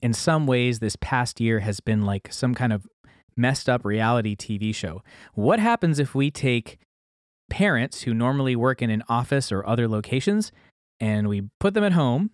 in some ways, this past year has been like some kind of messed up reality TV show. What happens if we take parents who normally work in an office or other locations and we put them at home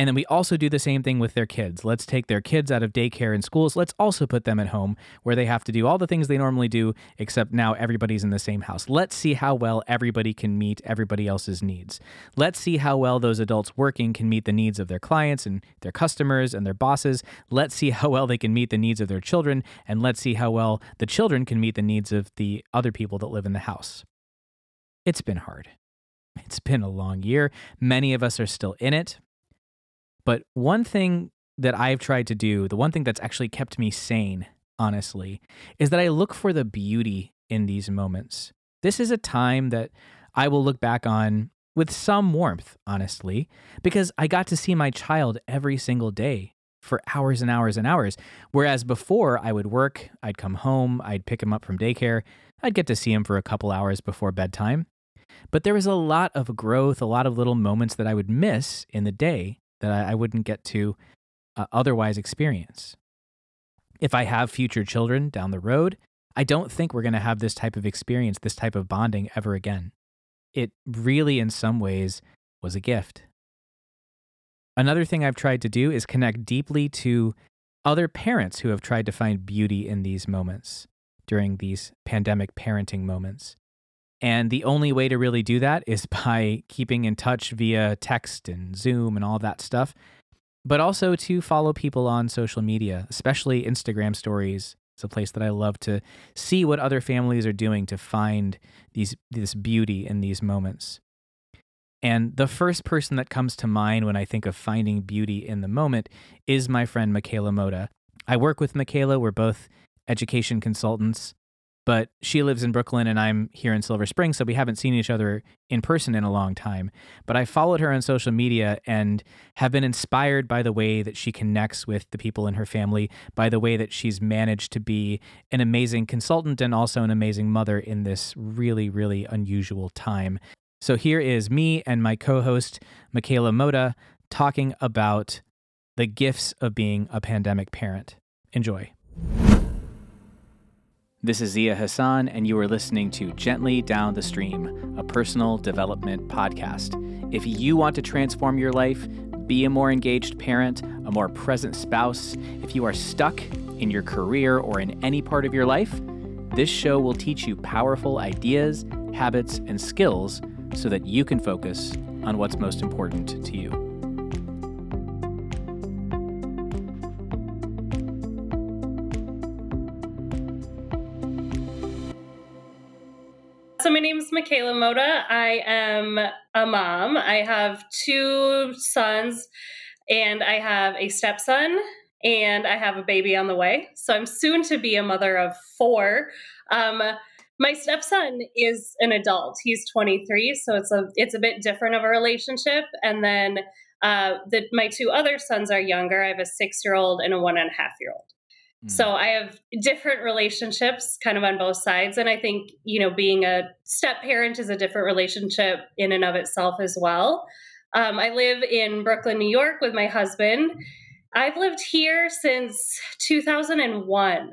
and then we also do the same thing with their kids. Let's take their kids out of daycare and schools. Let's also put them at home where they have to do all the things they normally do, except now everybody's in the same house. Let's see how well everybody can meet everybody else's needs. Let's see how well those adults working can meet the needs of their clients and their customers and their bosses. Let's see how well they can meet the needs of their children. And let's see how well the children can meet the needs of the other people that live in the house. It's been hard. It's been a long year. Many of us are still in it. But one thing that I've tried to do, the one thing that's actually kept me sane, honestly, is that I look for the beauty in these moments. This is a time that I will look back on with some warmth, honestly, because I got to see my child every single day for hours and hours and hours. Whereas before, I would work, I'd come home, I'd pick him up from daycare, I'd get to see him for a couple hours before bedtime. But there was a lot of growth, a lot of little moments that I would miss in the day that I, I wouldn't get to uh, otherwise experience. If I have future children down the road, I don't think we're going to have this type of experience, this type of bonding ever again. It really, in some ways, was a gift. Another thing I've tried to do is connect deeply to other parents who have tried to find beauty in these moments during these pandemic parenting moments. And the only way to really do that is by keeping in touch via text and Zoom and all that stuff, but also to follow people on social media, especially Instagram stories. It's a place that I love to see what other families are doing to find these this beauty in these moments. And the first person that comes to mind when I think of finding beauty in the moment is my friend Michaela Moda. I work with Michaela. We're both education consultants but she lives in Brooklyn and I'm here in Silver Spring, so we haven't seen each other in person in a long time. But I followed her on social media and have been inspired by the way that she connects with the people in her family, by the way that she's managed to be an amazing consultant and also an amazing mother in this really, really unusual time. So here is me and my co host, Michaela Moda, talking about the gifts of being a pandemic parent. Enjoy. This is Zia Hassan, and you are listening to Gently Down the Stream, a personal development podcast. If you want to transform your life, be a more engaged parent, a more present spouse, if you are stuck in your career or in any part of your life, this show will teach you powerful ideas, habits, and skills so that you can focus on what's most important to you. So my name is Michaela Moda. I am a mom. I have two sons and I have a stepson and I have a baby on the way. So I'm soon to be a mother of four. Um, my stepson is an adult. He's 23, so it's a it's a bit different of a relationship. And then uh, the, my two other sons are younger. I have a six year old and a one and a half year old. So mm. I have different relationships kind of on both sides. And I think, you know, being a step parent is a different relationship in and of itself as well. Um, I live in Brooklyn, New York with my husband. I've lived here since 2001.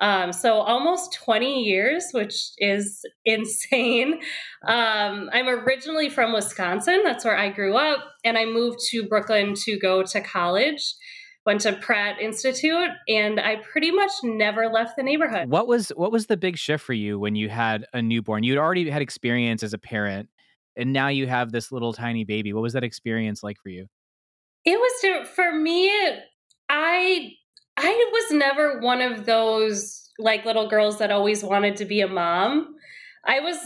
Um, so almost 20 years, which is insane. Um, I'm originally from Wisconsin. That's where I grew up. And I moved to Brooklyn to go to college went to Pratt Institute, and I pretty much never left the neighborhood. What was what was the big shift for you when you had a newborn? You'd already had experience as a parent, and now you have this little tiny baby. What was that experience like for you? It was for me. I I was never one of those like little girls that always wanted to be a mom. I was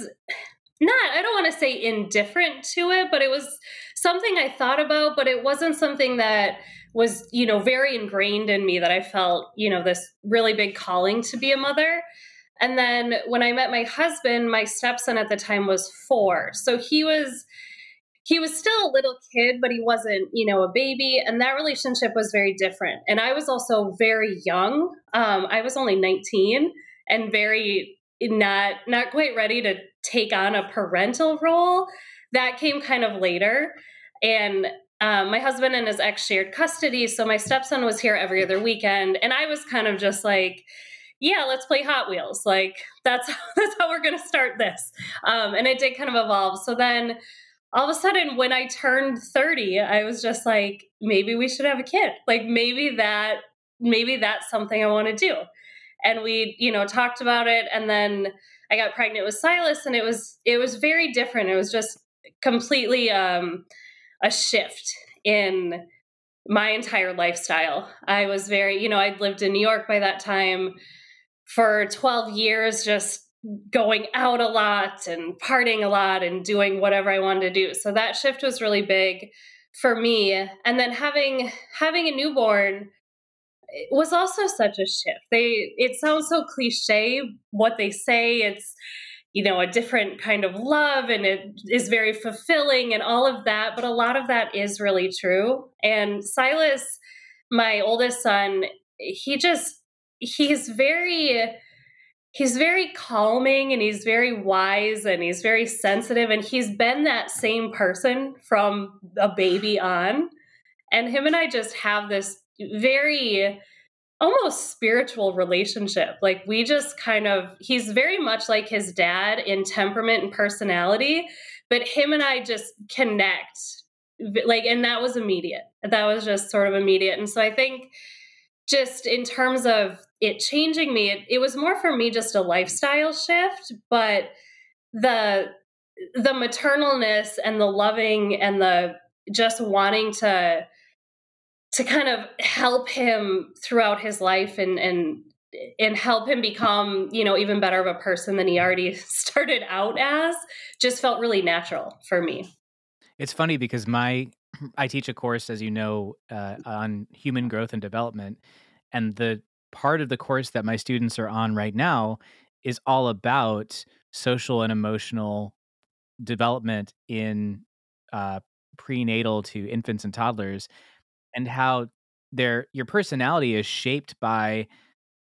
not I don't want to say indifferent to it, but it was something I thought about, but it wasn't something that was, you know, very ingrained in me that I felt, you know, this really big calling to be a mother. And then when I met my husband, my stepson at the time was four. So he was he was still a little kid, but he wasn't, you know, a baby. And that relationship was very different. And I was also very young. Um, I was only 19 and very not not quite ready to take on a parental role. That came kind of later. And um, my husband and his ex shared custody. So my stepson was here every other weekend. And I was kind of just like, yeah, let's play Hot Wheels. Like that's that's how we're gonna start this. Um, and it did kind of evolve. So then all of a sudden when I turned 30, I was just like, maybe we should have a kid. Like maybe that maybe that's something I want to do. And we, you know, talked about it and then I got pregnant with Silas and it was it was very different. It was just completely um a shift in my entire lifestyle. I was very, you know, I'd lived in New York by that time for 12 years, just going out a lot and partying a lot and doing whatever I wanted to do. So that shift was really big for me. And then having having a newborn was also such a shift. They it sounds so cliche what they say. It's you know a different kind of love and it is very fulfilling and all of that but a lot of that is really true. And silas my oldest son he just he's very he's very calming and he's very wise and he's very sensitive and he's been that same person from a baby on. And him and i just have this very almost spiritual relationship. Like we just kind of he's very much like his dad in temperament and personality, but him and I just connect like and that was immediate. That was just sort of immediate. And so I think just in terms of it changing me, it, it was more for me just a lifestyle shift, but the the maternalness and the loving and the just wanting to to kind of help him throughout his life and and and help him become you know even better of a person than he already started out as just felt really natural for me. It's funny because my i teach a course as you know uh, on human growth and development and the part of the course that my students are on right now is all about social and emotional development in uh, prenatal to infants and toddlers and how their your personality is shaped by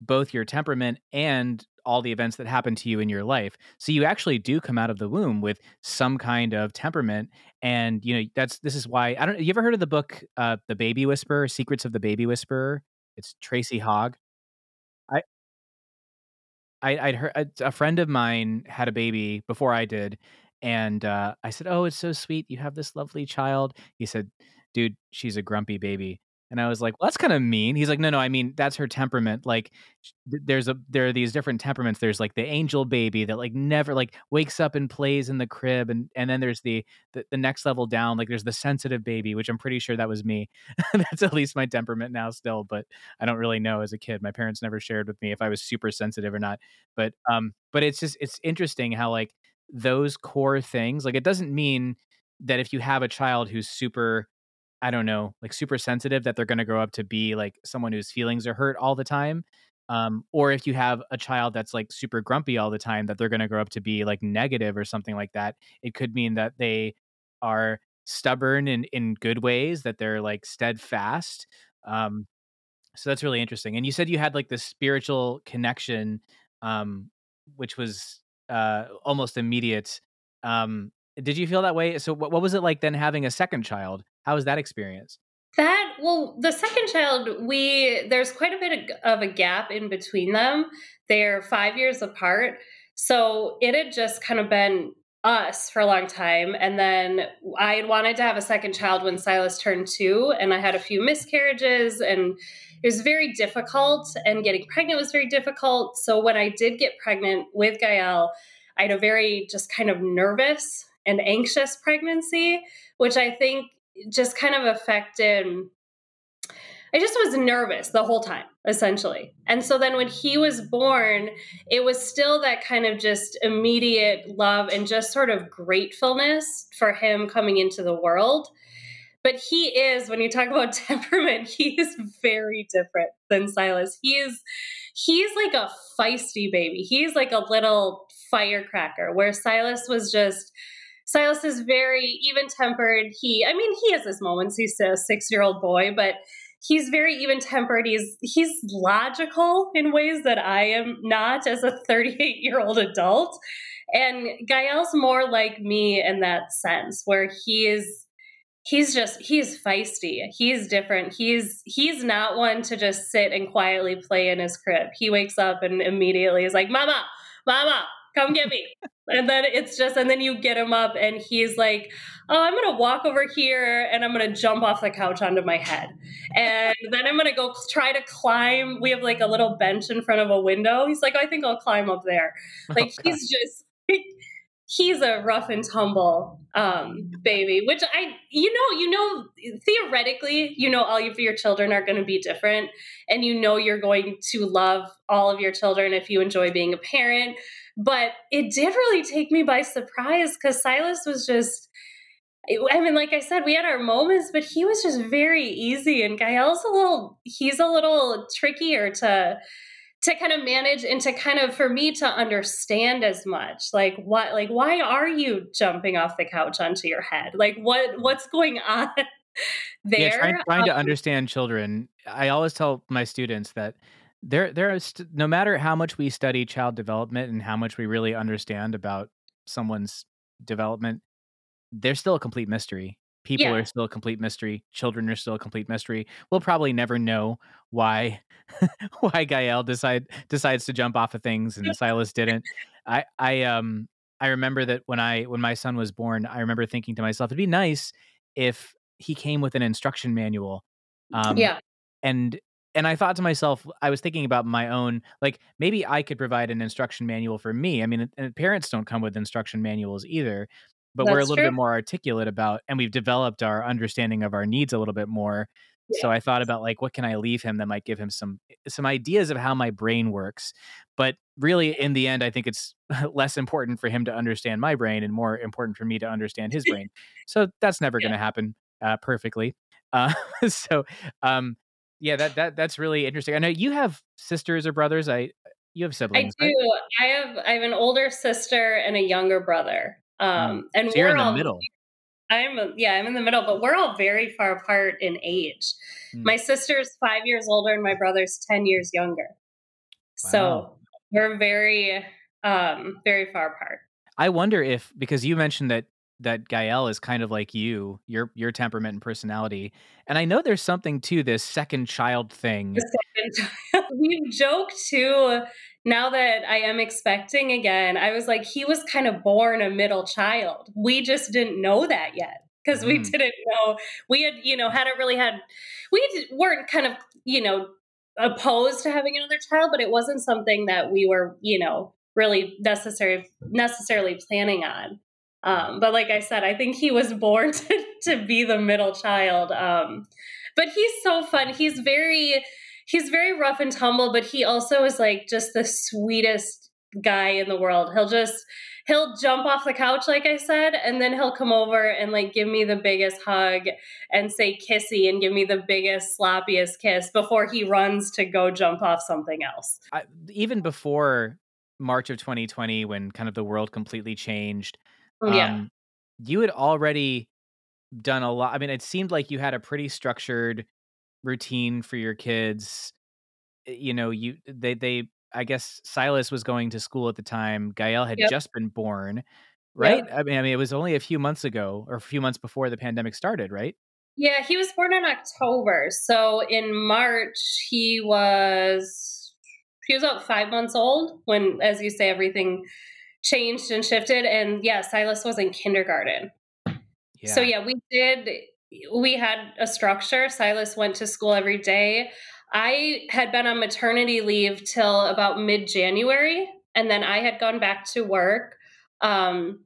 both your temperament and all the events that happen to you in your life. So you actually do come out of the womb with some kind of temperament and you know that's this is why I don't you ever heard of the book uh The Baby Whisperer, Secrets of the Baby Whisperer? It's Tracy Hogg. I I I'd heard a friend of mine had a baby before I did and uh I said, "Oh, it's so sweet. You have this lovely child." He said, dude, she's a grumpy baby. And I was like, well, that's kind of mean. He's like, no, no, I mean, that's her temperament. Like there's a, there are these different temperaments. There's like the angel baby that like never like wakes up and plays in the crib. And, and then there's the, the, the next level down, like there's the sensitive baby, which I'm pretty sure that was me. that's at least my temperament now still, but I don't really know as a kid. My parents never shared with me if I was super sensitive or not. But, um, but it's just, it's interesting how like those core things, like it doesn't mean that if you have a child who's super I don't know, like super sensitive that they're going to grow up to be like someone whose feelings are hurt all the time. Um, or if you have a child that's like super grumpy all the time, that they're going to grow up to be like negative or something like that. It could mean that they are stubborn in in good ways, that they're like steadfast. Um, so that's really interesting. And you said you had like this spiritual connection, um, which was uh, almost immediate. Um, did you feel that way? So what, what was it like then having a second child? How was that experience? That well, the second child, we there's quite a bit of a gap in between them. They're five years apart, so it had just kind of been us for a long time, and then I had wanted to have a second child when Silas turned two, and I had a few miscarriages, and it was very difficult, and getting pregnant was very difficult. So when I did get pregnant with Gael, I had a very just kind of nervous and anxious pregnancy, which I think just kind of affected I just was nervous the whole time, essentially. And so then when he was born, it was still that kind of just immediate love and just sort of gratefulness for him coming into the world. But he is, when you talk about temperament, he is very different than Silas. He is he's like a feisty baby. He's like a little firecracker, where Silas was just Silas is very even tempered. He, I mean, he has his moments. He's a six year old boy, but he's very even tempered. He's he's logical in ways that I am not as a 38 year old adult. And Gael's more like me in that sense, where he is he's just he's feisty he's different he's he's not one to just sit and quietly play in his crib he wakes up and immediately is like mama mama come get me. And then it's just and then you get him up and he's like oh i'm gonna walk over here and i'm gonna jump off the couch onto my head. And then i'm gonna go try to climb we have like a little bench in front of a window. He's like i think i'll climb up there. Like oh, he's just he's a rough and tumble um, baby which i you know you know theoretically you know all of your children are going to be different and you know you're going to love all of your children if you enjoy being a parent but it did really take me by surprise because silas was just I mean, like I said, we had our moments, but he was just very easy. And Gael's a little, he's a little trickier to to kind of manage and to kind of for me to understand as much. Like what like why are you jumping off the couch onto your head? Like what what's going on there? yeah, trying, trying um, to understand children. I always tell my students that there there is no matter how much we study child development and how much we really understand about someone's development there's still a complete mystery. People yeah. are still a complete mystery. Children are still a complete mystery. We'll probably never know why why gael decide decides to jump off of things and silas didn't. I i um i remember that when i when my son was born i remember thinking to myself it'd be nice if he came with an instruction manual um yeah. and and I thought to myself, I was thinking about my own, like maybe I could provide an instruction manual for me. I mean, parents don't come with instruction manuals either but That's we're a little true. bit more articulate about and we've developed our understanding of our needs a little bit more yeah. so i thought about like what can i leave him that might give him some some ideas of how my brain works but really in the end i think it's less important for him to understand my brain and more important for me to understand his brain so that's never yeah. going to happen uh, perfectly uh, so um yeah that that that's really interesting i know you have sisters or brothers i you have siblings i do right? i have i have an older sister and a younger brother Mm. Um, and so we're in the all, middle. I'm yeah, I'm in the middle, but we're all very far apart in age. Mm. My sister's five years older, and my brother's ten years younger. Wow. So we're very, um, very far apart. I wonder if because you mentioned that that Gael is kind of like you, your your temperament and personality, and I know there's something to this second child thing. Second child. We've joked too now that I am expecting again, I was like, he was kind of born a middle child. We just didn't know that yet because we mm. didn't know. We had, you know, hadn't really had, we weren't kind of, you know, opposed to having another child, but it wasn't something that we were, you know, really necessary necessarily planning on. Um, but like I said, I think he was born to, to be the middle child. Um, but he's so fun. He's very he's very rough and tumble, but he also is like just the sweetest guy in the world. He'll just he'll jump off the couch like I said and then he'll come over and like give me the biggest hug and say kissy and give me the biggest sloppiest kiss before he runs to go jump off something else. I, even before March of 2020 when kind of the world completely changed. Um, yeah. You had already done a lot. I mean, it seemed like you had a pretty structured routine for your kids eh, you know you they they i guess silas was going to school at the time gael had yep. just been born right yep. i mean i mean it was only a few months ago or a few months before the pandemic started right yeah he was born in october so in march he was he was about five months old when as you say everything changed and shifted and yeah silas was in kindergarten yeah. so yeah we did we had a structure. Silas went to school every day. I had been on maternity leave till about mid January, and then I had gone back to work um,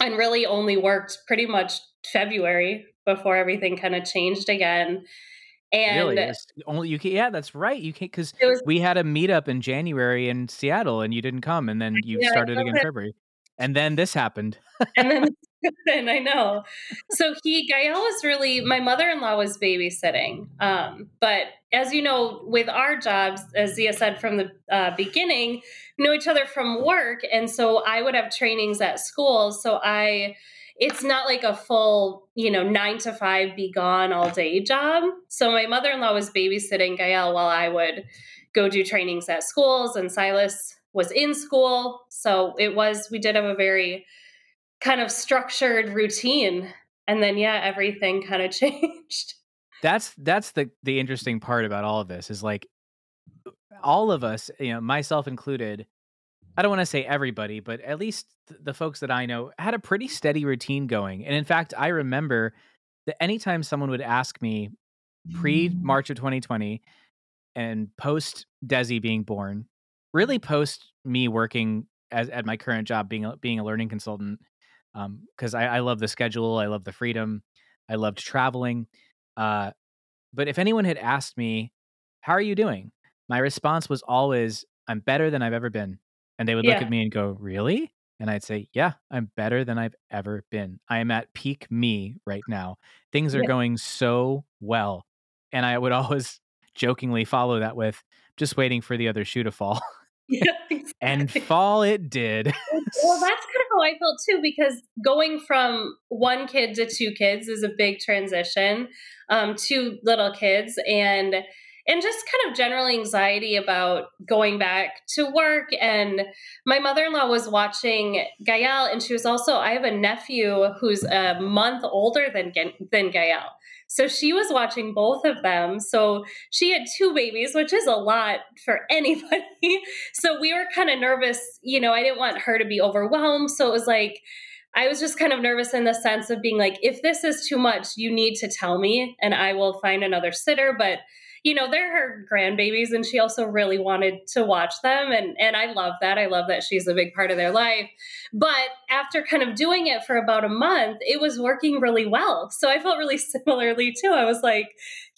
and really only worked pretty much February before everything kind of changed again. And really? only you can, yeah, that's right. You can't because we had a meetup in January in Seattle, and you didn't come, and then you yeah, started again in February, and then this happened. and then and I know. So he Gael was really my mother-in-law was babysitting. Um, but as you know, with our jobs, as Zia said from the uh, beginning, know each other from work, and so I would have trainings at school. So I it's not like a full, you know, nine to five be gone all day job. So my mother-in-law was babysitting Gael while I would go do trainings at schools and Silas was in school. So it was we did have a very kind of structured routine and then yeah, everything kind of changed. That's that's the the interesting part about all of this is like all of us, you know, myself included, I don't want to say everybody, but at least the folks that I know had a pretty steady routine going. And in fact, I remember that anytime someone would ask me pre March of 2020 and post Desi being born, really post me working as at my current job being a, being a learning consultant, because um, I, I love the schedule, I love the freedom, I loved traveling. Uh, but if anyone had asked me, "How are you doing?" my response was always, "I'm better than I've ever been." And they would look Yeah. at me and go, "Really?" And I'd say, "Yeah, I'm better than I've ever been. I am at peak me right now. Things are Yeah. going so well." And I would always jokingly follow that with, "Just waiting for the other shoe to fall." Yeah, And fall it did. Well, that's kind of how I felt too, because going from one kid to two kids is a big transition. Um, two little kids, and and just kind of general anxiety about going back to work. And my mother in law was watching Gael, and she was also I have a nephew who's a month older than than Gael. So she was watching both of them. So she had two babies, which is a lot for anybody. So we were kind of nervous. You know, I didn't want her to be overwhelmed. So it was like, I was just kind of nervous in the sense of being like, if this is too much, you need to tell me and I will find another sitter. But you know, they're her grandbabies and she also really wanted to watch them and and I love that. I love that she's a big part of their life. But after kind of doing it for about a month, it was working really well. So I felt really similarly too. I was like,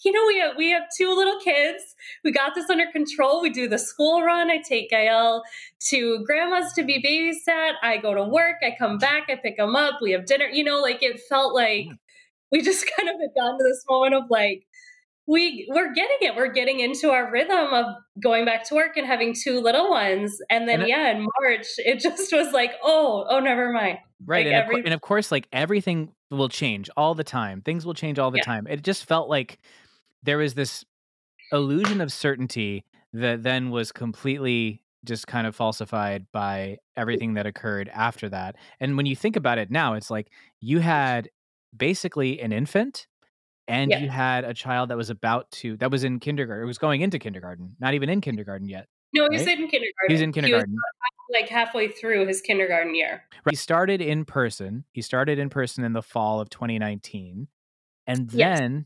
you know, we have we have two little kids. We got this under control. We do the school run. I take Gael to grandma's to be babysat. I go to work. I come back. I pick them up. We have dinner. You know, like it felt like hmm. we just kind of had gotten to this moment of like, we we're getting it. We're getting into our rhythm of going back to work and having two little ones. And then And yeah, in March, it just was like, oh, oh, never mind. Right. Like and, of cour- and of course, like everything will change all the time. Things will change all the Yeah. time. It just felt like there was this illusion of certainty that then was completely just kind of falsified by everything that occurred after that. And when you think about it now, it's like you had basically an infant and Yeah. you had a child that was about to that was in kindergarten, it was going into kindergarten, not even in kindergarten yet. No, he was right? in kindergarten. He was in kindergarten. like halfway through his kindergarten year. Right. He started in person. He started in person in the fall of 2019. And then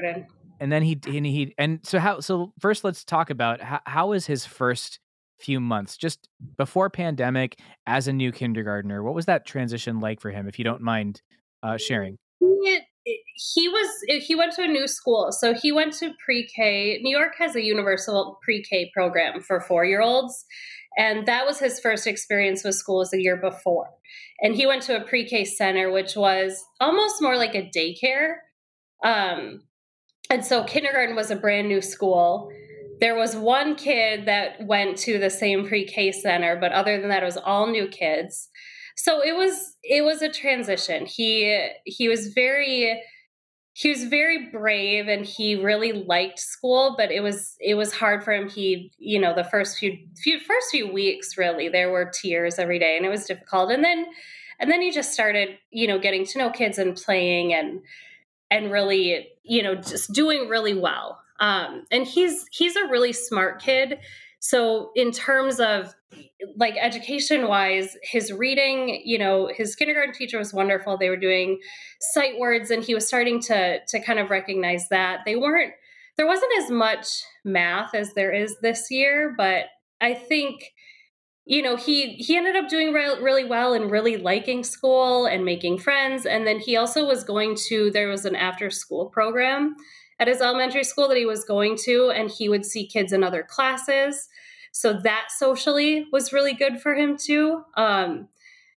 Kindergarten. and then he and he and so how so first let's talk about how, how was his first few months just before pandemic as a new kindergartner what was that transition like for him if you don't mind uh, sharing He, he was he went to a new school, so he went to pre-K. New York has a universal pre-K program for four-year-olds, and that was his first experience with schools the year before. And he went to a pre-K center, which was almost more like a daycare. Um, and so kindergarten was a brand new school. There was one kid that went to the same pre-K center, but other than that, it was all new kids. So it was it was a transition. He he was very he was very brave and he really liked school, but it was it was hard for him. He you know the first few few first few weeks really there were tears every day and it was difficult. And then and then he just started you know getting to know kids and playing and and really you know just doing really well um, and he's he's a really smart kid so in terms of like education wise his reading you know his kindergarten teacher was wonderful. They were doing sight words and he was starting to to kind of recognize that. They weren't there wasn't as much math as there is this year but i think you know he he ended up doing re- really well and really liking school and making friends and then he also was going to there was an after school program at his elementary school that he was going to and he would see kids in other classes. So that socially was really good for him too. Um,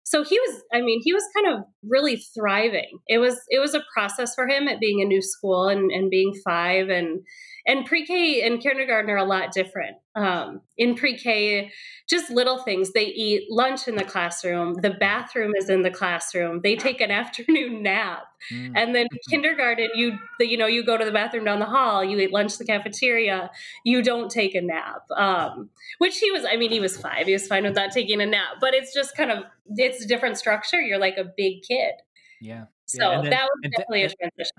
so he was i mean he was kind of really thriving. It was it was a process for him at being a new school and, and being five and and pre-k and kindergarten are a lot different. Um, in pre-k just little things. They eat lunch in the classroom. The bathroom is in the classroom. They take an afternoon nap. Mm. and then kindergarten you the, you know you go to the bathroom down the hall. You eat lunch at the cafeteria. You don't take a nap. Um, which he was i mean he was five he was fine with not taking a nap. But it's just kind of it's a different structure. You're like a big kid. Yeah. Yeah, So and then that was definitely a transition.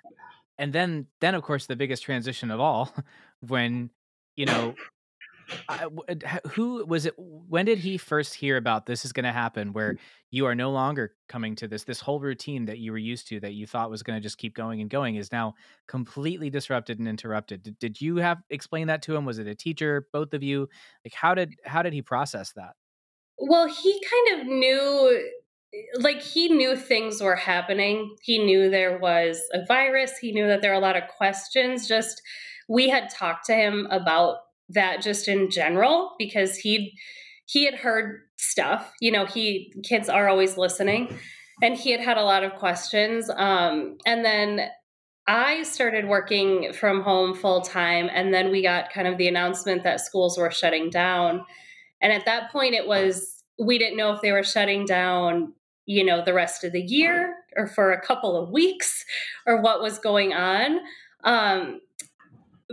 And then then, of course, the biggest transition of all when, you know, I w d h who was it when did he first hear about this is gonna happen where mm. you are no longer coming to this this whole routine that you were used to, that you thought was gonna just keep going and going is now completely disrupted and interrupted. Did did you have explain that to him? Was it a teacher? Both of you? Like, how did how did he process that? Well, he kind of knew like, he knew things were happening. He knew there was a virus, he knew that there are a lot of questions, just we had talked to him about that just in general because he'd he had heard stuff, you know, he kids are always listening, and he had had a lot of questions, um, and then I started working from home full-time, and then we got kind of the announcement that schools were shutting down, and at that point, it was we didn't know if they were shutting down, you know, the rest of the year or for a couple of weeks or what was going on, um,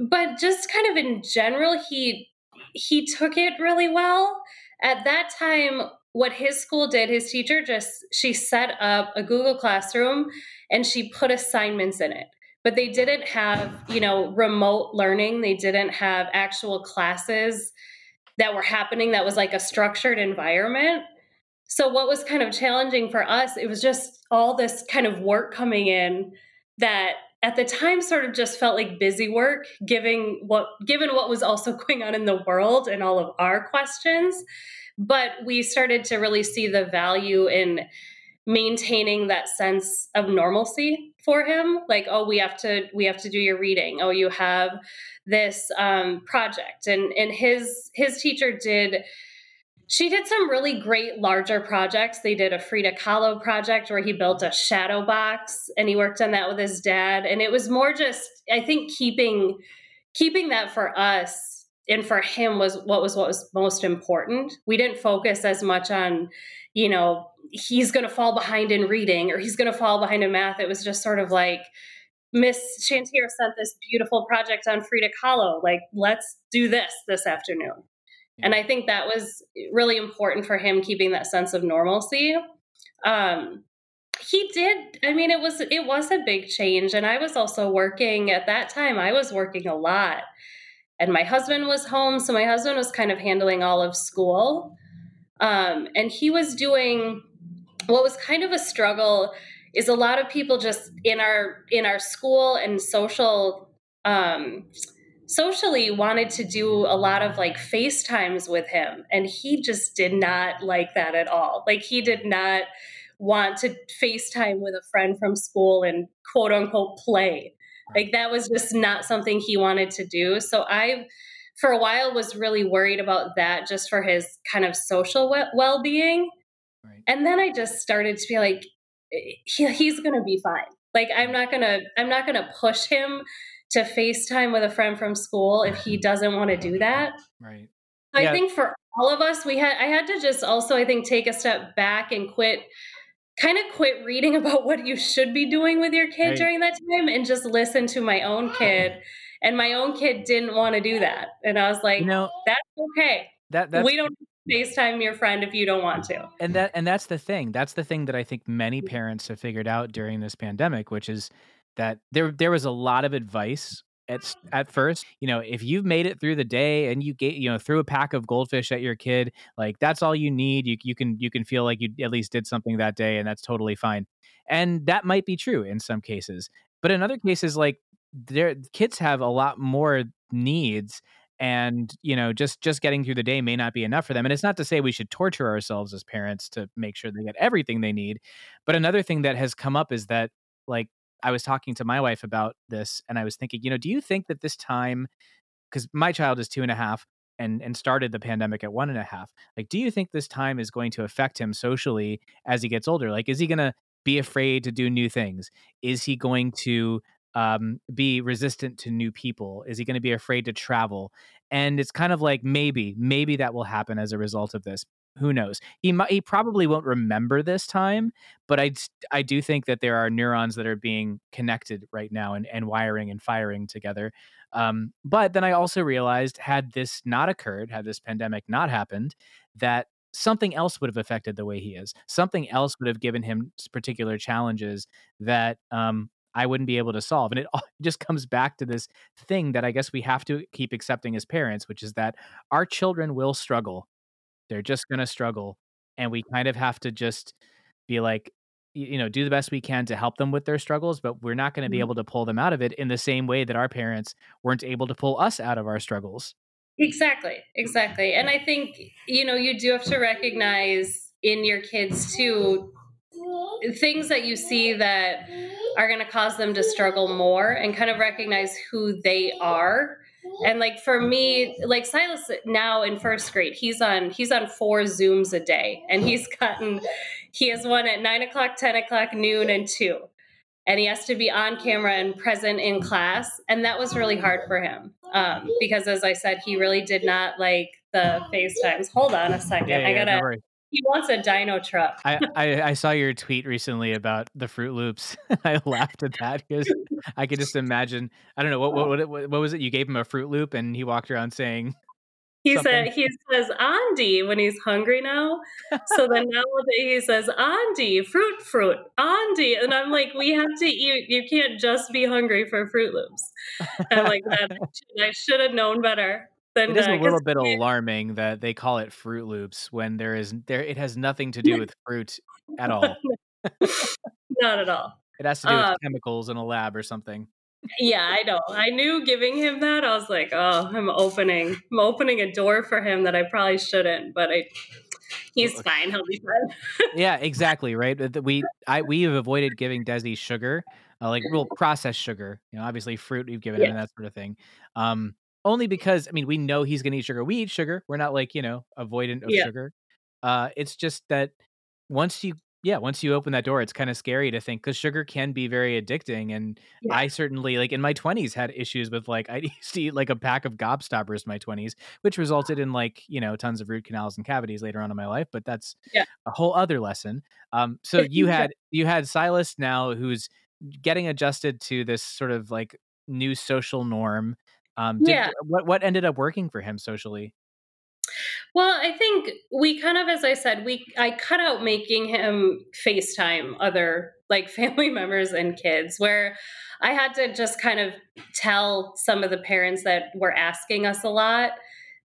but just kind of in general, he he took it really well. At that time, what his school did, his teacher just she set up a Google Classroom, and she put assignments in it, but they didn't have, you know, remote learning, they didn't have actual classes that were happening that was like a structured environment. So what was kind of challenging for us, it was just all this kind of work coming in that at the time sort of just felt like busy work, giving what given what was also going on in the world and all of our questions, but we started to really see the value in maintaining that sense of normalcy for him, like, "Oh, we have to we have to do your reading. Oh, you have this, um, project," and and his his teacher did she did some really great larger projects. They did a Frida Kahlo project where he built a shadow box, and he worked on that with his dad, and it was more just I think keeping keeping that for us and for him was what was what was most important. We didn't focus as much on, you know, he's gonna fall behind in reading or he's gonna fall behind in math. It was just sort of like, "Miss Chantier sent this beautiful project on Frida Kahlo, like, let's do this this afternoon." And I think that was really important for him keeping that sense of normalcy. Um, he did I mean, it was it was a big change, and I was also working at that time, I was working a lot, and my husband was home, so my husband was kind of handling all of school, um, and he was doing what was kind of a struggle is a lot of people just in our in our school and social, um socially wanted to do a lot of, like, FaceTimes with him, and he just did not like that at all. Like, he did not want to FaceTime with a friend from school and quote, unquote "play." Like, that was just not something he wanted to do, so I, for a while, was really worried about that just for his kind of social well-being, Right. and then I just started to be like, eh, he he's gonna be fine. Like, I'm not gonna I'm not gonna push him to FaceTime with a friend from school if he mm-hmm. doesn't wanna do that. Right. I Yeah. think for all of us, we had I had to just also, I think, take a step back and quit kinda quit reading about what you should be doing with your kid Right. during that time and just listen to my own kid, and my own kid didn't wanna do that, and I was You like, know "That's okay. that that's We don't FaceTime your friend if you don't want to." And that and that's the thing. That's the thing that I think many mm-hmm. parents have figured out during this pandemic, which is that there there was a lot of advice at mm. at first. You know, if you've made it through the day and you ga you know, threw a pack of goldfish at your kid, like, that's all you need. You you can you can feel like you at least did something that day, and that's totally fine. And that might be true in some cases, but in other cases, like, their kids have a lot more needs, and, you know, just just getting through the day may not be enough for them, and it's not to say we should torture ourselves as parents to make sure they get everything they need, but another thing that has come up is that, like, I was talking to my wife about this, and I was thinking, you know, "Do you think that this time, because my child is two and and started the pandemic at one and a half, Like, "Do you think this time is going to affect him socially as he gets older? Like, is he gonna be afraid to do new things? Is he going to, um, be resistant to new people? Is he gonna be afraid to travel?" And it's kind of like, maybe, maybe that will happen as a result of this. Who knows? He might, he probably won't remember this time, but I'd I do think that there are neurons that are being connected right now and and wiring and firing together. Um, but then I also realized had this not occurred, had this pandemic not happened, that something else would have affected the way he is. Something else would have given him particular challenges that um, I wouldn't be able to solve. And it just comes back to this thing that I guess we have to keep accepting as parents, which is that our children will struggle. They're just going to struggle. And we kind of have to just be like, you know, do the best we can to help them with their struggles, but we're not going to be mm-hmm. able to pull them out of it in the same way that our parents weren't able to pull us out of our struggles. Exactly, exactly. And I think, you know, you do have to recognize in your kids too things that you see that are going to cause them to struggle more and kind of recognize who they are and like for me like silas now in first grade he's on he's on four zooms a day and he's gotten he has one at nine o'clock ten o'clock noon and two. And he has to be on camera and present in class and that was really hard for him um, because as i said he really did not like the facetimes. Hold on a second yeah, yeah, i gotta he wants a dino truck. I, I, I saw your tweet recently about the Froot Loops. I laughed at that because I could just imagine. I don't know what, what oh. what what was it? You gave him a Froot Loop, and he walked around saying. He something. said he says Andy when he's hungry now. So then nowadays he says Andy, fruit, fruit, Andy, and I'm like, we have to eat. You can't just be hungry for Froot Loops. And I'm like, that I should have known better. Then, it is uh, a little bit alarming that they call it Froot Loops when there is there it has nothing to do with fruit at all. Not at all. It has to do with um, chemicals in a lab or something. Yeah, I know. I knew giving him that, I was like, oh, I'm opening, I'm opening a door for him that I probably shouldn't, but I, he's fine. He'll be fine. yeah, exactly. Right. We, I, we have avoided giving Desi sugar, uh, like real processed sugar. You know, obviously fruit we've given yeah. him and that sort of thing. Um, only because I mean we know he's gonna eat sugar. We eat sugar. We're not like you know avoidant of yeah. sugar. Uh, it's just that once you yeah once you open that door, it's kind of scary to think because sugar can be very addicting. And yeah. I certainly like in my twenties had issues with like I used to eat like a pack of gobstoppers in my twenties, which resulted in like you know tons of root canals and cavities later on in my life. But that's yeah. a whole other lesson. Um, so you had you had Silas now who's getting adjusted to this sort of like new social norm um, did, yeah. What what ended up working for him socially? Well, I think we kind of, as I said, we I cut out making him FaceTime other like family members and kids, where I had to just kind of tell some of the parents that were asking us a lot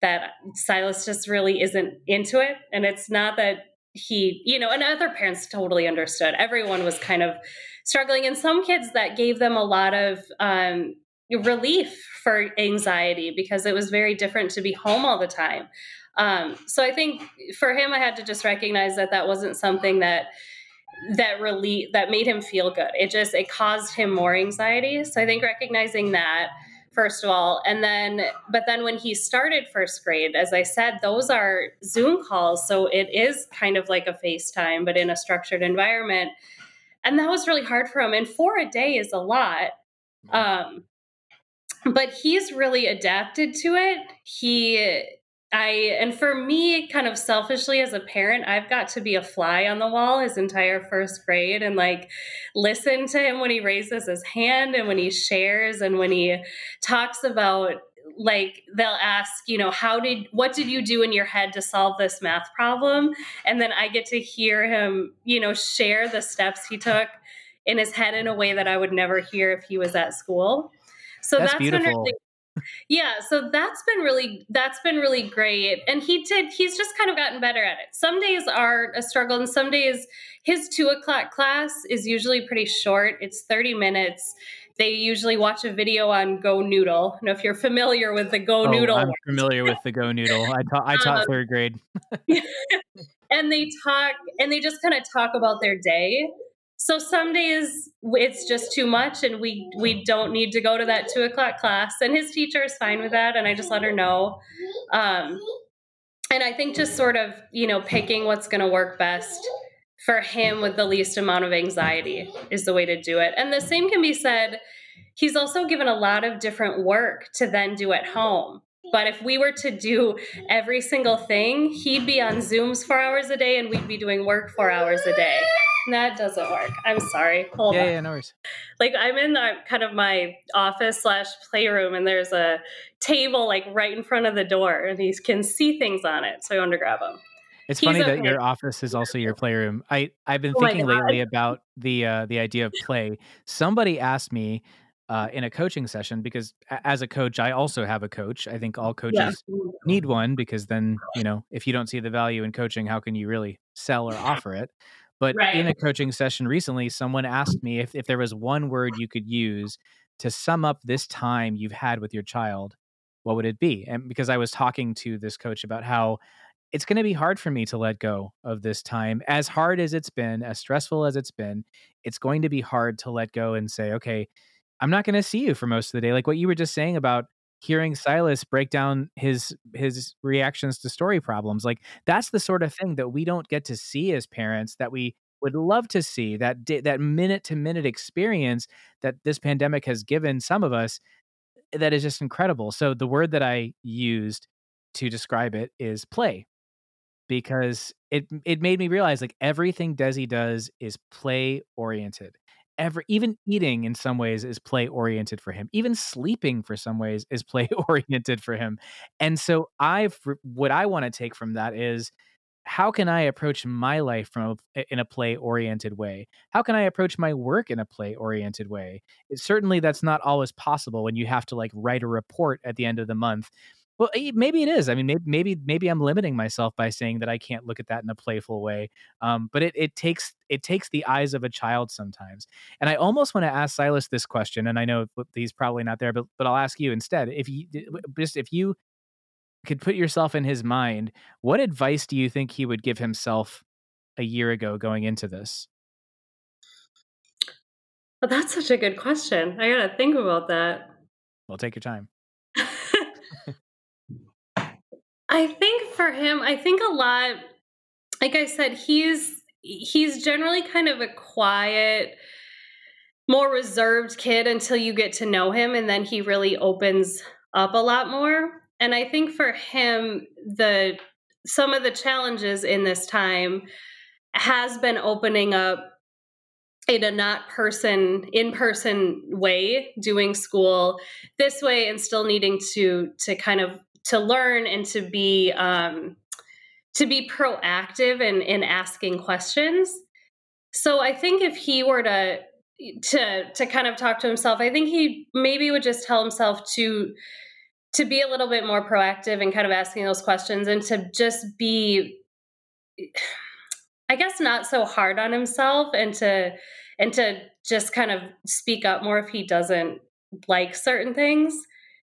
that Silas just really isn't into it, and it's not that he, you know, and other parents totally understood. Everyone was kind of struggling, and some kids that gave them a lot of um, relief for anxiety because it was very different to be home all the time. Um, so I think for him, I had to just recognize that that wasn't something that that really that made him feel good. It just it caused him more anxiety. So I think recognizing that first of all and then but then when he started first grade as i said those are zoom calls so it is kind of like a facetime but in a structured environment and that was really hard for him and four a day is a lot um, but he's really adapted to it. He I and for me, kind of selfishly as a parent, I've got to be a fly on the wall his entire first grade and like listen to him when he raises his hand and when he shares and when he talks about like they'll ask, you know, how did what did you do in your head to solve this math problem? And then I get to hear him, you know, share the steps he took in his head in a way that I would never hear if he was at school. So that's, that's beautiful. been really yeah so that's been really that's been really great and he did he's just kind of gotten better at it. Some days are a struggle and some days his two o'clock class is usually pretty short it's 30 minutes. They usually watch a video on GoNoodle and if you're familiar with the go oh, noodle i'm familiar with the GoNoodle i taught i taught um, third grade. and they talk and they just kind of talk about their day so some days it's just too much, and we we don't need to go to that two o'clock class. And his teacher is fine with that, and I just let her know. Um, and I think just sort of you know picking what's going to work best for him with the least amount of anxiety is the way to do it. And the same can be said. He's also given a lot of different work to then do at home. But if we were to do every single thing, he'd be on Zooms four hours a day and we'd be doing work four hours a day. That doesn't work. I'm sorry. Hold yeah, on. Yeah, no worries. Like I'm in the, kind of my office slash playroom, and there's a table like right in front of the door, and he can see things on it. So I want to grab them. It's He's funny that your office is also your playroom. I I've been Oh thinking lately about the, uh, the idea of play. Somebody asked me, uh, in a coaching session because a as a coach, I also have a coach. I think all Yeah. coaches need one because then, you know, if you don't see the value in coaching, how can you really sell or offer it? But in a coaching session recently, someone asked me if if there was one word you could use to sum up this time you've had with your child, what would it be? And because I was talking to this coach about how it's gonna be hard for me to let go of this time. As hard as it's been, as stressful as it's been, it's going to be hard to let go and say, "Okay, I'm not gonna see you for most of the day." Like what you were just saying about hearing Silas break down his his reactions to story problems, like, that's the sort of thing that we don't get to see as parents that we would love to see, that that minute-to-minute experience that this pandemic has given some of us eh, that is just incredible. So the word that I used to describe it is play. Because it it made me realize, like, everything Desi does is play-oriented. Every even eating in some ways is play-oriented for him. Even sleeping for some ways is play-oriented for him. And so I've what I wanna take from that is, how can I approach my life from a in a play-oriented way? How can I approach my work in a play-oriented way? Certainly, that's not always possible when you have to, like, write a report at the end of the month. Well, maybe it is. I mean, may maybe maybe I'm limiting myself by saying that I can't look at that in a playful way. Um, but it it takes it takes the eyes of a child sometimes. And I almost wanna ask Silas this question, and I know he's probably not there, but but I'll ask you instead. If you just if you could put yourself in his mind, what advice do you think he would give himself a year ago going into this? Well, that's such a good question. I gotta think about that. Well, take your time. I think for him, I think a lot like I said, he's he's generally kind of a quiet, more reserved kid until you get to know him, and then he really opens up a lot more. And I think for him, the some of the challenges in this time has been opening up in a not person in-person way, doing school this way and still needing to to kind of to learn and to be, um, to be proactive in in asking questions. So I think if he were to to to kind of talk to himself, I think he maybe would just tell himself to to be a little bit more proactive and kind of asking those questions and to just be I guess not so hard on himself and to and to just kind of speak up more if he doesn't like certain things.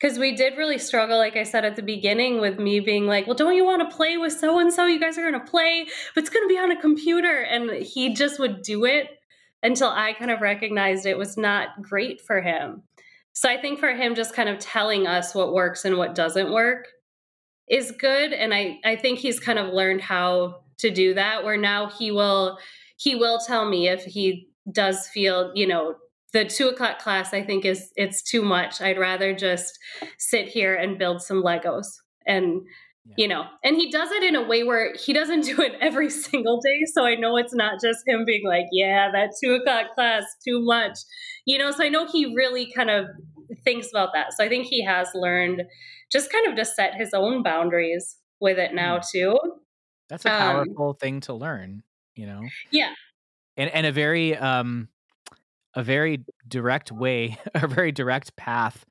'Cause we did really struggle, like I said at the beginning, with me being like, "Well, don't you wanna play with so and so? You guys are gonna play, but it's gonna be on a computer." And he just would do it until I kind of recognized it was not great for him. So I think for him just kind of telling us what works and what doesn't work is good, and I I think he's kind of learned how to do that, where now he will he will tell me if he does feel, you know, the two o'clock class, I think, is it's too much. I'd rather just sit here and build some Legos. And, Yeah. you know and he does it in a way where he doesn't do it every single day, so I know it's not just him being like, "Yeah, that two o'clock class, too much." You know, so I know he really kind of thinks about that. So I think he has learned just kind of to set his own boundaries with it now Mm. too. That's a Um powerful thing to learn, you know? Yeah. And and a very, um, a very direct way, a very direct path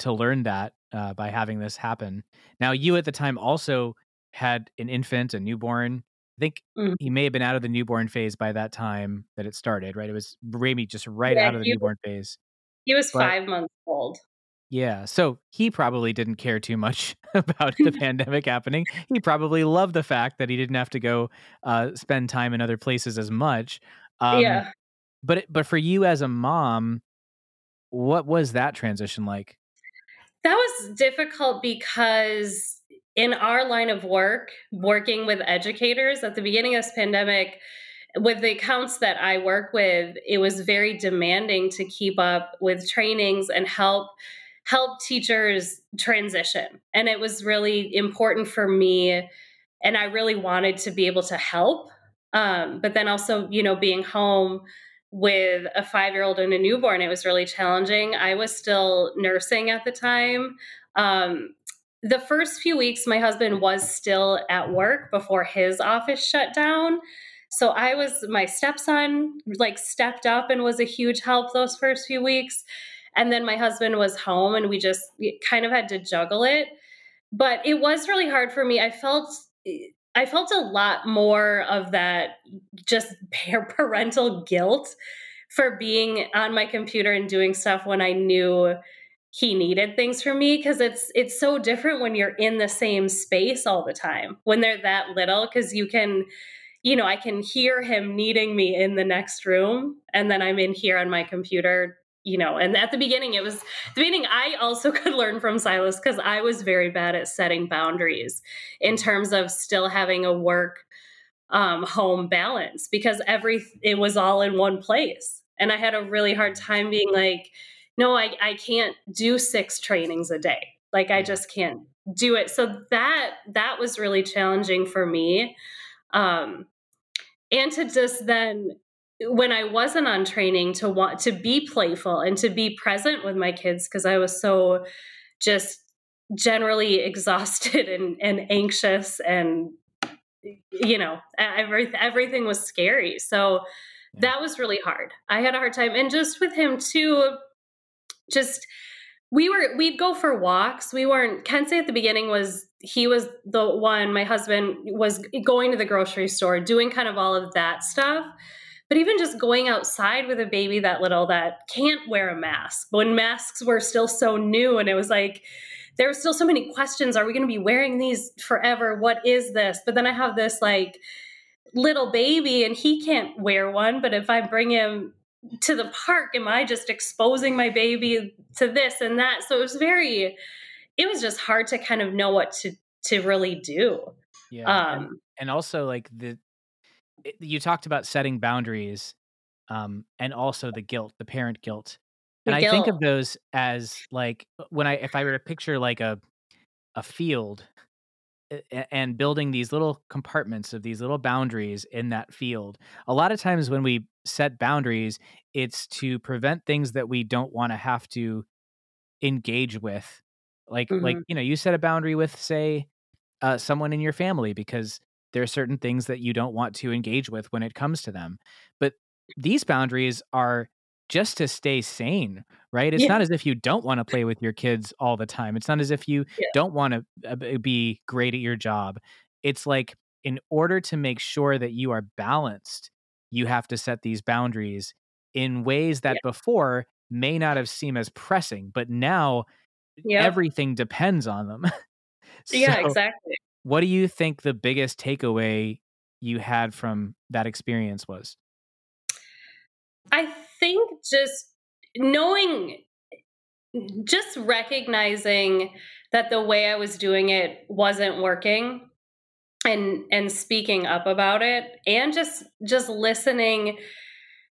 to learn that, uh, by having this happen. Now, you at the time also had an infant, a newborn. I think Mhm. he may have been out of the newborn phase by that time that it started, right? It was Rami just right Yeah, out of the he newborn phase. he was But 5 months old. Yeah, so he probably didn't care too much about the pandemic happening. He probably loved the fact that he didn't have to go, uh, spend time in other places as much. Um, Yeah. But but for you as a mom, what was that transition like? That was difficult because in our line of work, working with educators at the beginning of this pandemic, with the accounts that I work with, it was very demanding to keep up with trainings and help help teachers transition. And it was really important for me, and I really wanted to be able to help. Um, but then also, you know, being home with a five-year-old and a newborn, it was really challenging. I was still nursing at the time. Um, the first few weeks, my husband was still at work before his office shut down. So I was, my stepson like stepped up and was a huge help those first few weeks. And then my husband was home and we just kind of had to juggle it. But it was really hard for me. I felt, I felt a lot more of that just parental guilt for being on my computer and doing stuff when I knew he needed things from me because it's it's so different when you're in the same space all the time when they're that little because you can you know i can hear him needing me in the next room and then i'm in here on my computer you know and at the beginning it was the beginning i also could learn from silas because i was very bad at setting boundaries in terms of still having a work um, home balance because every it was all in one place and i had a really hard time being like no, I, I can't do six trainings a day. Like I just can't do it. So that that was really challenging for me. Um, and to just then when I wasn't on training to want to be playful and to be present with my kids because I was so just generally exhausted and, and anxious and you know every, everything was scary so that was really hard i had a hard time and just with him too just we were we'd go for walks. We weren't Kenzie at the beginning was he was the one my husband was going to the grocery store doing kind of all of that stuff. But even just going outside with a baby that little that can't wear a mask when masks were still so new and it was like there were still so many questions are we going to be wearing these forever? What is this? But then i have this like little baby and he can't wear one but if i bring him to the park am i just exposing my baby to this and that? So it was very it was just hard to kind of know what to to really do. Yeah um and, and also like the you talked about setting boundaries um and also the guilt the parent guilt and i think of those as like when i if i were to picture like a a field and building these little compartments of these little boundaries in that field. A lot of times when we set boundaries, it's to prevent things that we don't want to have to engage with. Like mm-hmm. like you know, you set a boundary with say uh, someone in your family because there are certain things that you don't want to engage with when it comes to them. But these boundaries are just to stay sane, right? It's yeah. not as if you don't want to play with your kids all the time. It's not as if you yeah. don't want to uh, be great at your job. It's like in order to make sure that you are balanced, you have to set these boundaries in ways that yeah. before may not have seemed as pressing, but now everything depends on them. so yeah, exactly. What do you think the biggest takeaway you had from that experience was? I think just knowing, just recognizing that the way I was doing it wasn't working and and speaking up about it and just just listening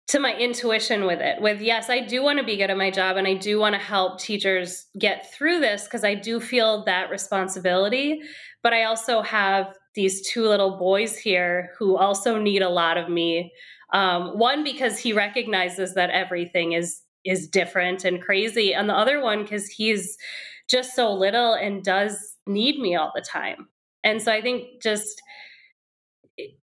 to my intuition with it with yes i do want to be good at my job and i do want to help teachers get through this because i do feel that responsibility but i also have these two little boys here who also need a lot of me um, one because he recognizes that everything is is different and crazy, and the other one because he's just so little and does need me all the time. And so I think just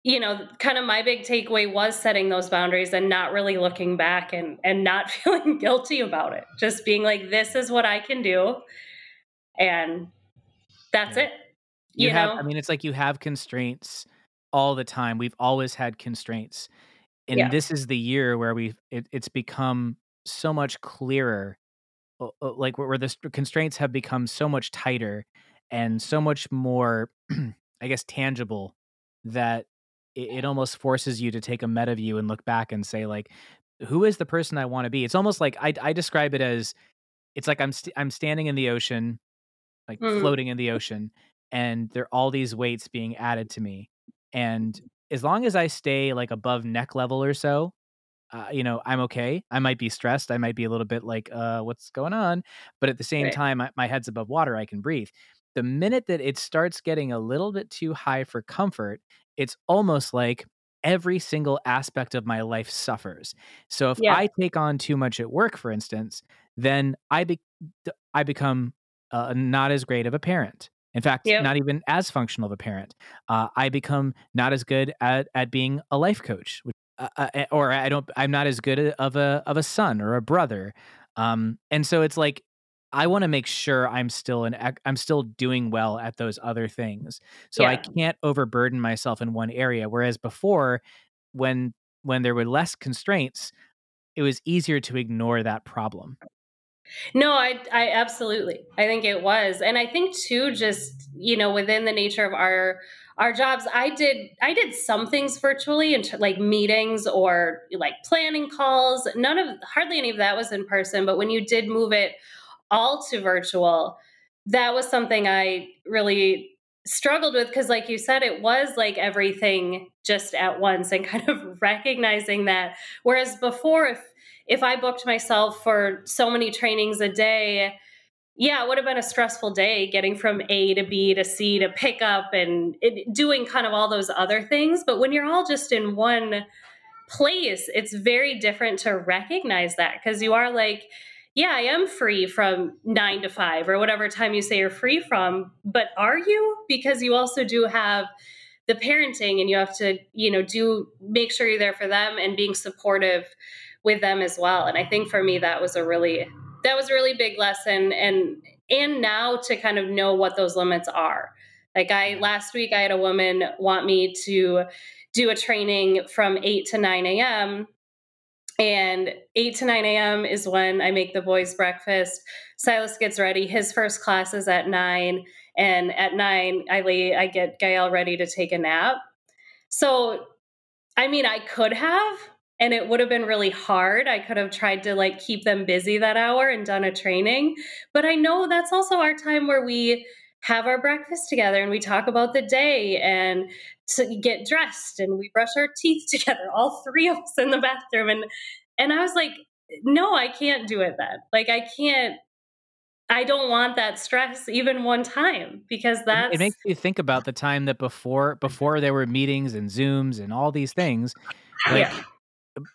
you know kind of my big takeaway was setting those boundaries and not really looking back and and not feeling guilty about it just being like this is what i can do and that's yeah. it you, you have, know i mean it's like you have constraints all the time we've always had constraints and yeah. this is the year where we it, it's become so much clearer like where, where the constraints have become so much tighter and so much more i guess tangible that it, it almost forces you to take a meta view and look back and say like who is the person i want to be it's almost like i, I describe it as it's like i'm st- i'm standing in the ocean like mm. floating in the ocean and there are all these weights being added to me and as long as I stay like above neck level or so, uh, you know, I'm okay. I might be stressed. I might be a little bit like, uh, what's going on? But at the same right. time, I, my head's above water. I can breathe. The minute that it starts getting a little bit too high for comfort, it's almost like every single aspect of my life suffers. So if yeah. I take on too much at work, for instance, then I be- I become uh, not as great of a parent. In fact, Yep. not even as functional of a parent. Uh, I become not as good at, at being a life coach, which, uh, uh, eh, or I don't. I'm not as good of a of a son or a brother. Um, and so it's like I want to make sure I'm still an I'm still doing well at those other things. So I can't overburden myself in one area. Whereas before, when when there were less constraints, it was easier to ignore that problem. No, I I absolutely. I think it was. And I think too just, you know, within the nature of our our jobs, I did I did some things virtually and like meetings or like planning calls. None of hardly any of that was in person, but when you did move it all to virtual, that was something I really struggled with because like you said it was like everything just at once and kind of recognizing that whereas before if if I booked myself for so many trainings a day, yeah, it would have been a stressful day getting from A to B to C to pick up and it, doing kind of all those other things. But when you're all just in one place, it's very different to recognize that because you are like, yeah, I am free from nine to five or whatever time you say you're free from. But are you? Because you also do have the parenting and you have to, you know, do make sure you're there for them and being supportive with them as well. And I think for me that was a really that was a really big lesson and and now to kind of know what those limits are. Like I last week I had a woman want me to do a training from 8 to 9 a.m. And 8 to 9 a.m. is when I make the boys breakfast. Silas gets ready. His first class is at 9. And at 9, I lay I get Gael ready to take a nap. So I mean, I could have, and it would have been really hard. I could have tried to like keep them busy that hour and done a training. But I know that's also our time where we have our breakfast together and we talk about the day and to get dressed and we brush our teeth together, all three of us in the bathroom. And and I was like, no, I can't do it then. Like I can't I don't want that stress even one time because that It makes you think about the time that before before there were meetings and Zooms and all these things, like yeah.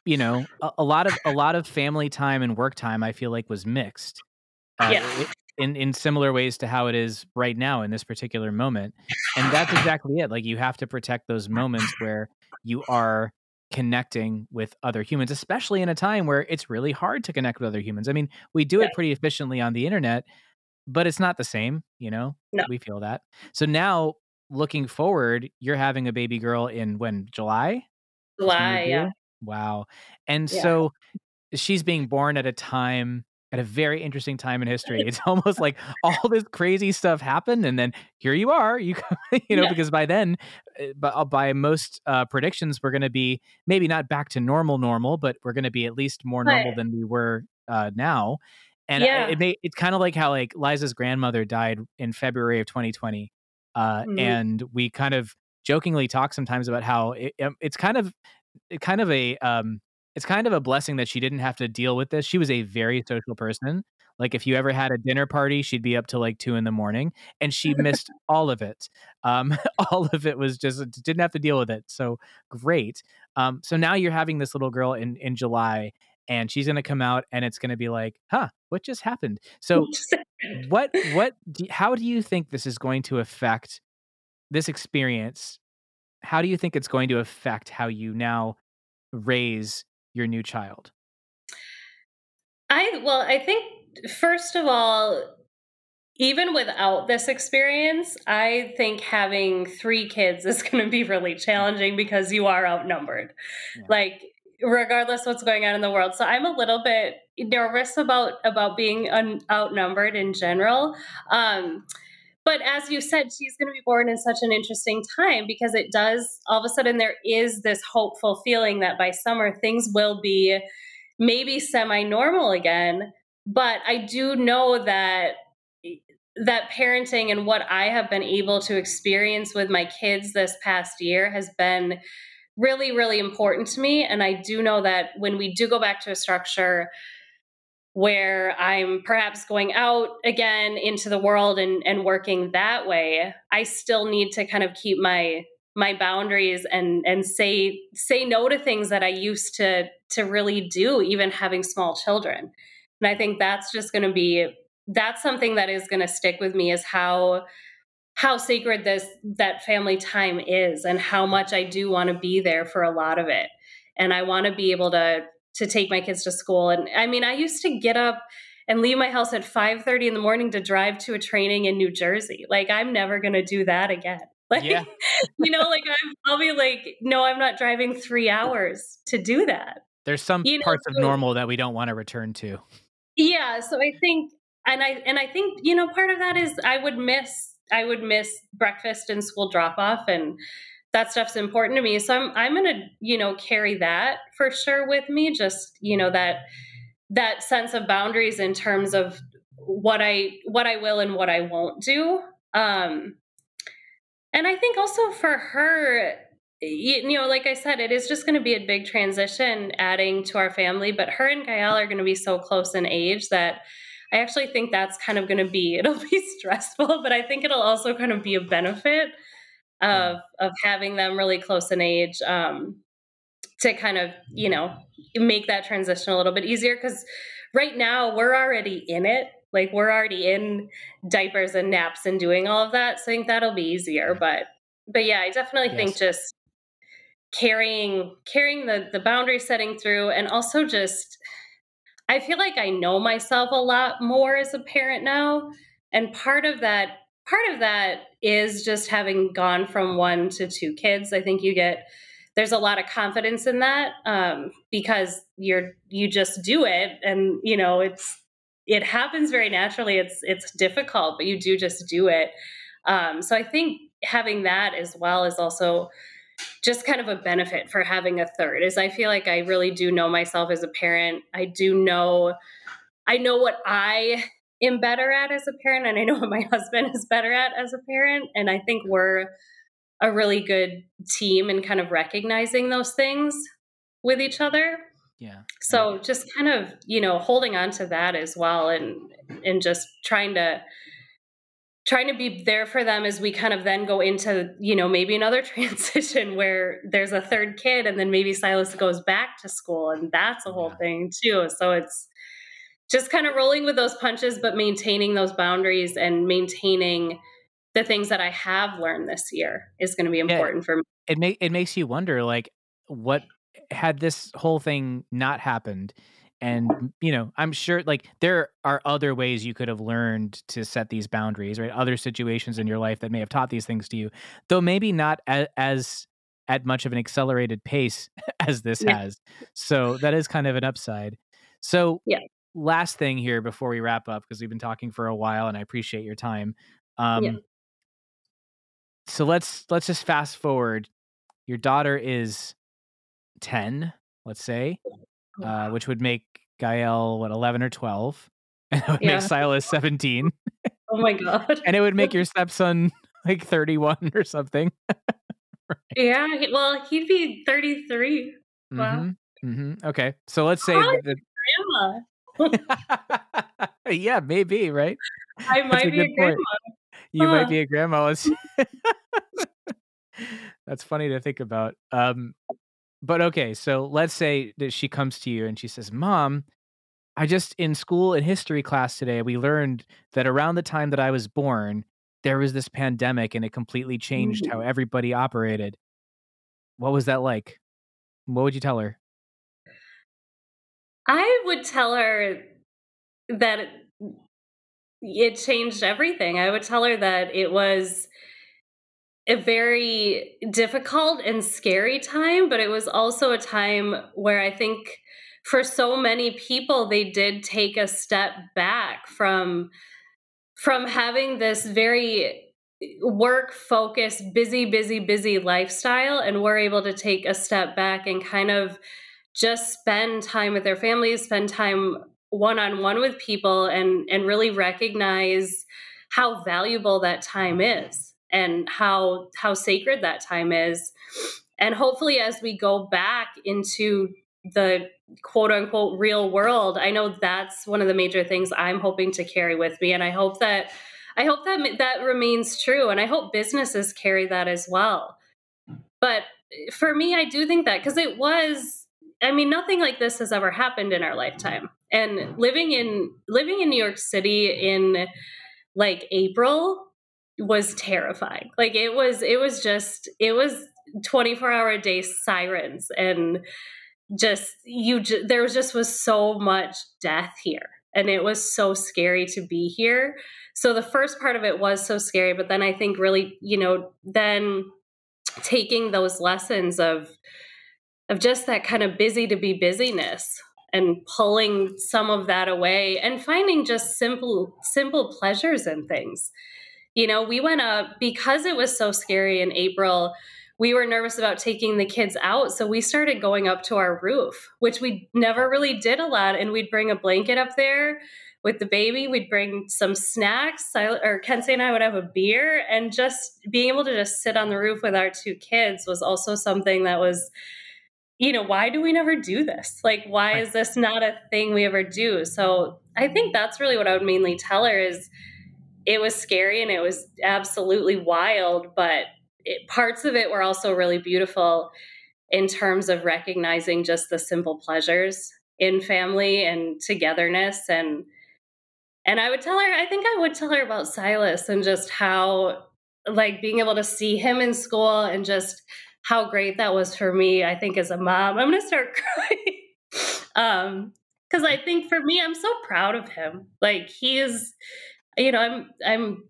you know, a, a lot of a lot of family time and work time I feel like was mixed. Uh, Yeah. In in similar ways to how it is right now in this particular moment. And that's exactly it. Like you have to protect those moments where you are connecting with other humans, especially in a time where it's really hard to connect with other humans. I mean, we do it pretty efficiently on the internet, but it's not the same, you know? No. We feel that. So now looking forward, you're having a baby girl in when July? That's when you're July, yeah. Wow. And Yeah. so she's being born at a time at a very interesting time in history. It's almost like all this crazy stuff happened and then here you are. You you know Yeah. because by then uh, by, uh, by most uh, predictions we're going to be maybe not back to normal normal, but we're going to be at least more normal than we were uh, now. And I- it may it's kind of like how like Liza's grandmother died in February of 2020. Uh, Mhm. and we kind of jokingly talk sometimes about how it, um, it's kind of it kind of a um it's kind of a blessing that she didn't have to deal with this. She was a very social person. Like if you ever had a dinner party, she'd be up till like two in the morning, and she missed all of it. Um, all of it was just didn't have to deal with it. So great. Um, so now you're having this little girl in in July, and she's gonna come out, and it's gonna be like, huh, what just happened? So what what do, how do you think this is going to affect this experience? How do you think it's going to affect how you now raise your new child? I well, I think first of all, even without this experience, I think having 3 kids is gonna be really challenging because you are outnumbered. Yeah. Like, regardless what's going on in the world. So I'm a little bit nervous about about being un outnumbered in general. Um, but as you said, she's gonna be born in such an interesting time because it does all of a sudden, there is this hopeful feeling that by summer, things will be maybe semi-normal again. But I do know that that parenting and what I have been able to experience with my kids this past year has been really, really important to me, and I do know that when we do go back to a structure where I'm perhaps going out again into the world and and working that way, I still need to kind of keep my my boundaries and and say say no to things that I used to to really do, even having small children. And I think that's just gonna be that's something that is going to stick with me is how how sacred this that family time is and how much I do want to be there for a lot of it. And I want to be able to to take my kids to school and I mean I used to get up and leave my house at 5:30 in the morning to drive to a training in New Jersey. Like I'm never going to do that again. Like yeah. you know like I'm, I'll be like no I'm not driving 3 hours to do that. There's some you parts know, of normal that we don't want to return to. Yeah, so I think and I and I think you know part of that is I would miss I would miss breakfast and school drop off and that stuff's important to me. So I'm I'm to, you know, carry that for sure with me just, you know, that that sense of boundaries in terms of what I what I will and what I won't do. Um and I think also for her you know, like I said, it is just going to be a big transition adding to our family, but her and Gael are going to be so close in age that I actually think that's kind of going to be it'll be stressful, but I think it'll also kind of be a benefit of of having them really close in age um, to kind of you know make that transition a little bit easier because right now we're already in it like we're already in diapers and naps and doing all of that so i think that'll be easier but but yeah i definitely yes. think just carrying carrying the the boundary setting through and also just I feel like I know myself a lot more as a parent now. And part of that, part of that is just having gone from one to two kids. I think you get there's a lot of confidence in that um, because you're you just do it, and you know it's it happens very naturally. It's it's difficult, but you do just do it. Um, so I think having that as well is also just kind of a benefit for having a third is I feel like I really do know myself as a parent. I do know I know what I am better at as a parent and I know what my husband is better at as a parent and I think we're a really good team in kind of recognizing those things with each other. Yeah. So just kind of, you know, holding on to that as well and and just trying to trying to be there for them as we kind of then go into you know maybe another transition where there's a third kid and then maybe silas goes back to school and that's a whole yeah. thing too so it's just kind of rolling with those punches but maintaining those boundaries and maintaining the things that i have learned this year is going to be important yeah, for me. it, may, it makes you wonder like what had this whole thing not happened and you know i'm sure like there are other ways you could have learned to set these boundaries right? Other situations in your life that may have taught these things to you though maybe not as, as at much of an accelerated pace as this yeah. has. So that is kind of an upside. So yeah last thing here before we wrap up because we've been talking for a while and i appreciate your time um yeah. so let's let's just fast forward your daughter is 10 let's say uh, which would make Gael what eleven or twelve, and it would yeah. make Silas seventeen. oh my god! and it would make your stepson like thirty-one or something. right. Yeah, well, he'd be thirty-three. Wow. Mm-hmm. Mm-hmm. Okay, so let's say that, grandma. yeah, maybe right. I might a be a grandma. Point. You huh. might be a grandma. That's funny to think about. Um, but okay, so let's say that she comes to you and she says, Mom, I just in school in history class today, we learned that around the time that I was born, there was this pandemic and it completely changed how everybody operated. What was that like? What would you tell her? I would tell her that it changed everything. I would tell her that it was a very difficult and scary time, but it was also a time where I think for so many people they did take a step back from from having this very work focused busy busy busy lifestyle and were able to take a step back and kind of just spend time with their families spend time one on one with people and and really recognize how valuable that time is and how how sacred that time is. And hopefully as we go back into the quote unquote real world i know that's one of the major things i'm hoping to carry with me and i hope that i hope that that remains true and i hope businesses carry that as well. But eh, for me i do think that because it was i mean nothing like this has ever happened in our lifetime. And living in living in New York City in like April was terrifying. Like it was it was just it was 24 hour a day sirens and just you there was just was so much death here. And it was so scary to be here. So the first part of it was so scary but then i think really you know then taking those lessons of of just that kind of busy to be busyness and pulling some of that away and finding just simple simple pleasures in things you know we went up because it was so scary in april we were nervous about taking the kids out. So we started going up to our roof, which we never really did a lot. And we'd bring a blanket up there with the baby. We'd bring some snacks, or Kenzie and I would have a beer. And just being able to just sit on the roof with our two kids was also something that was, you know, why do we never do this? Like, why is this not a thing we ever do? So I think that's really what I would mainly tell her is it was scary and it was absolutely wild, but it, parts of it were also really beautiful in terms of recognizing just the simple pleasures in family and togetherness and and I would tell her I think I would tell her about Silas and just how like being able to see him in school and just how great that was for me I think as a mom I'm going to start crying um cuz I think for me I'm so proud of him like he is you know I'm I'm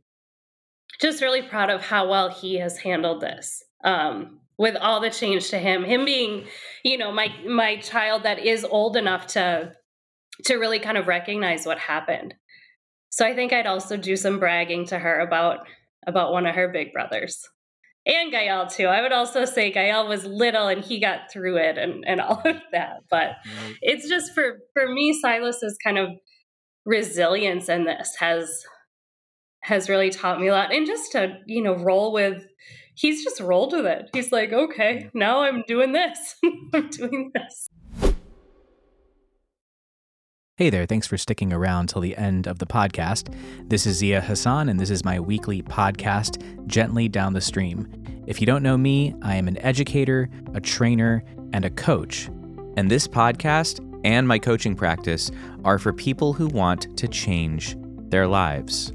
just really proud of how well he has handled this. Um, with all the change to him, him being, you know, my my child that is old enough to to really kind of recognize what happened. So I think I'd also do some bragging to her about about one of her big brothers. And Gael too. I would also say Gael was little and he got through it and, and all of that. But right. it's just for for me, Silas's kind of resilience in this has has really taught me a lot. And just to, you know, roll with, he's just rolled with it. He's like, okay, now I'm doing this. I'm doing this. Hey there, thanks for sticking around till the end of the podcast. This is Zia Hassan, and this is my weekly podcast, Gently Down the Stream. If you don't know me, I am an educator, a trainer, and a coach. And this podcast and my coaching practice are for people who want to change their lives.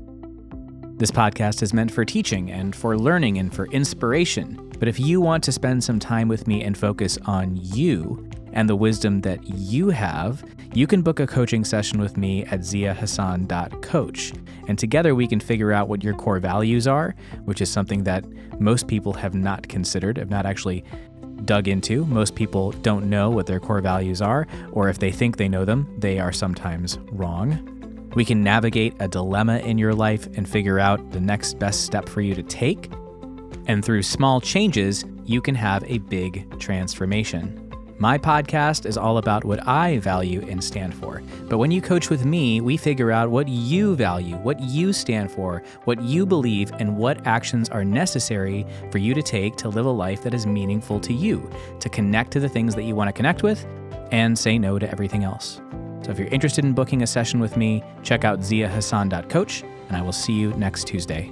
This podcast is meant for teaching and for learning and for inspiration. But if you want to spend some time with me and focus on you and the wisdom that you have, you can book a coaching session with me at ziahassan.coach. And together we can figure out what your core values are, which is something that most people have not considered, have not actually dug into. Most people don't know what their core values are, or if they think they know them, they are sometimes wrong. We can navigate a dilemma in your life and figure out the next best step for you to take. And through small changes, you can have a big transformation. My podcast is all about what I value and stand for. But when you coach with me, we figure out what you value, what you stand for, what you believe, and what actions are necessary for you to take to live a life that is meaningful to you, to connect to the things that you want to connect with, and say no to everything else. So if you're interested in booking a session with me, check out ziahassan.coach, and I will see you next Tuesday.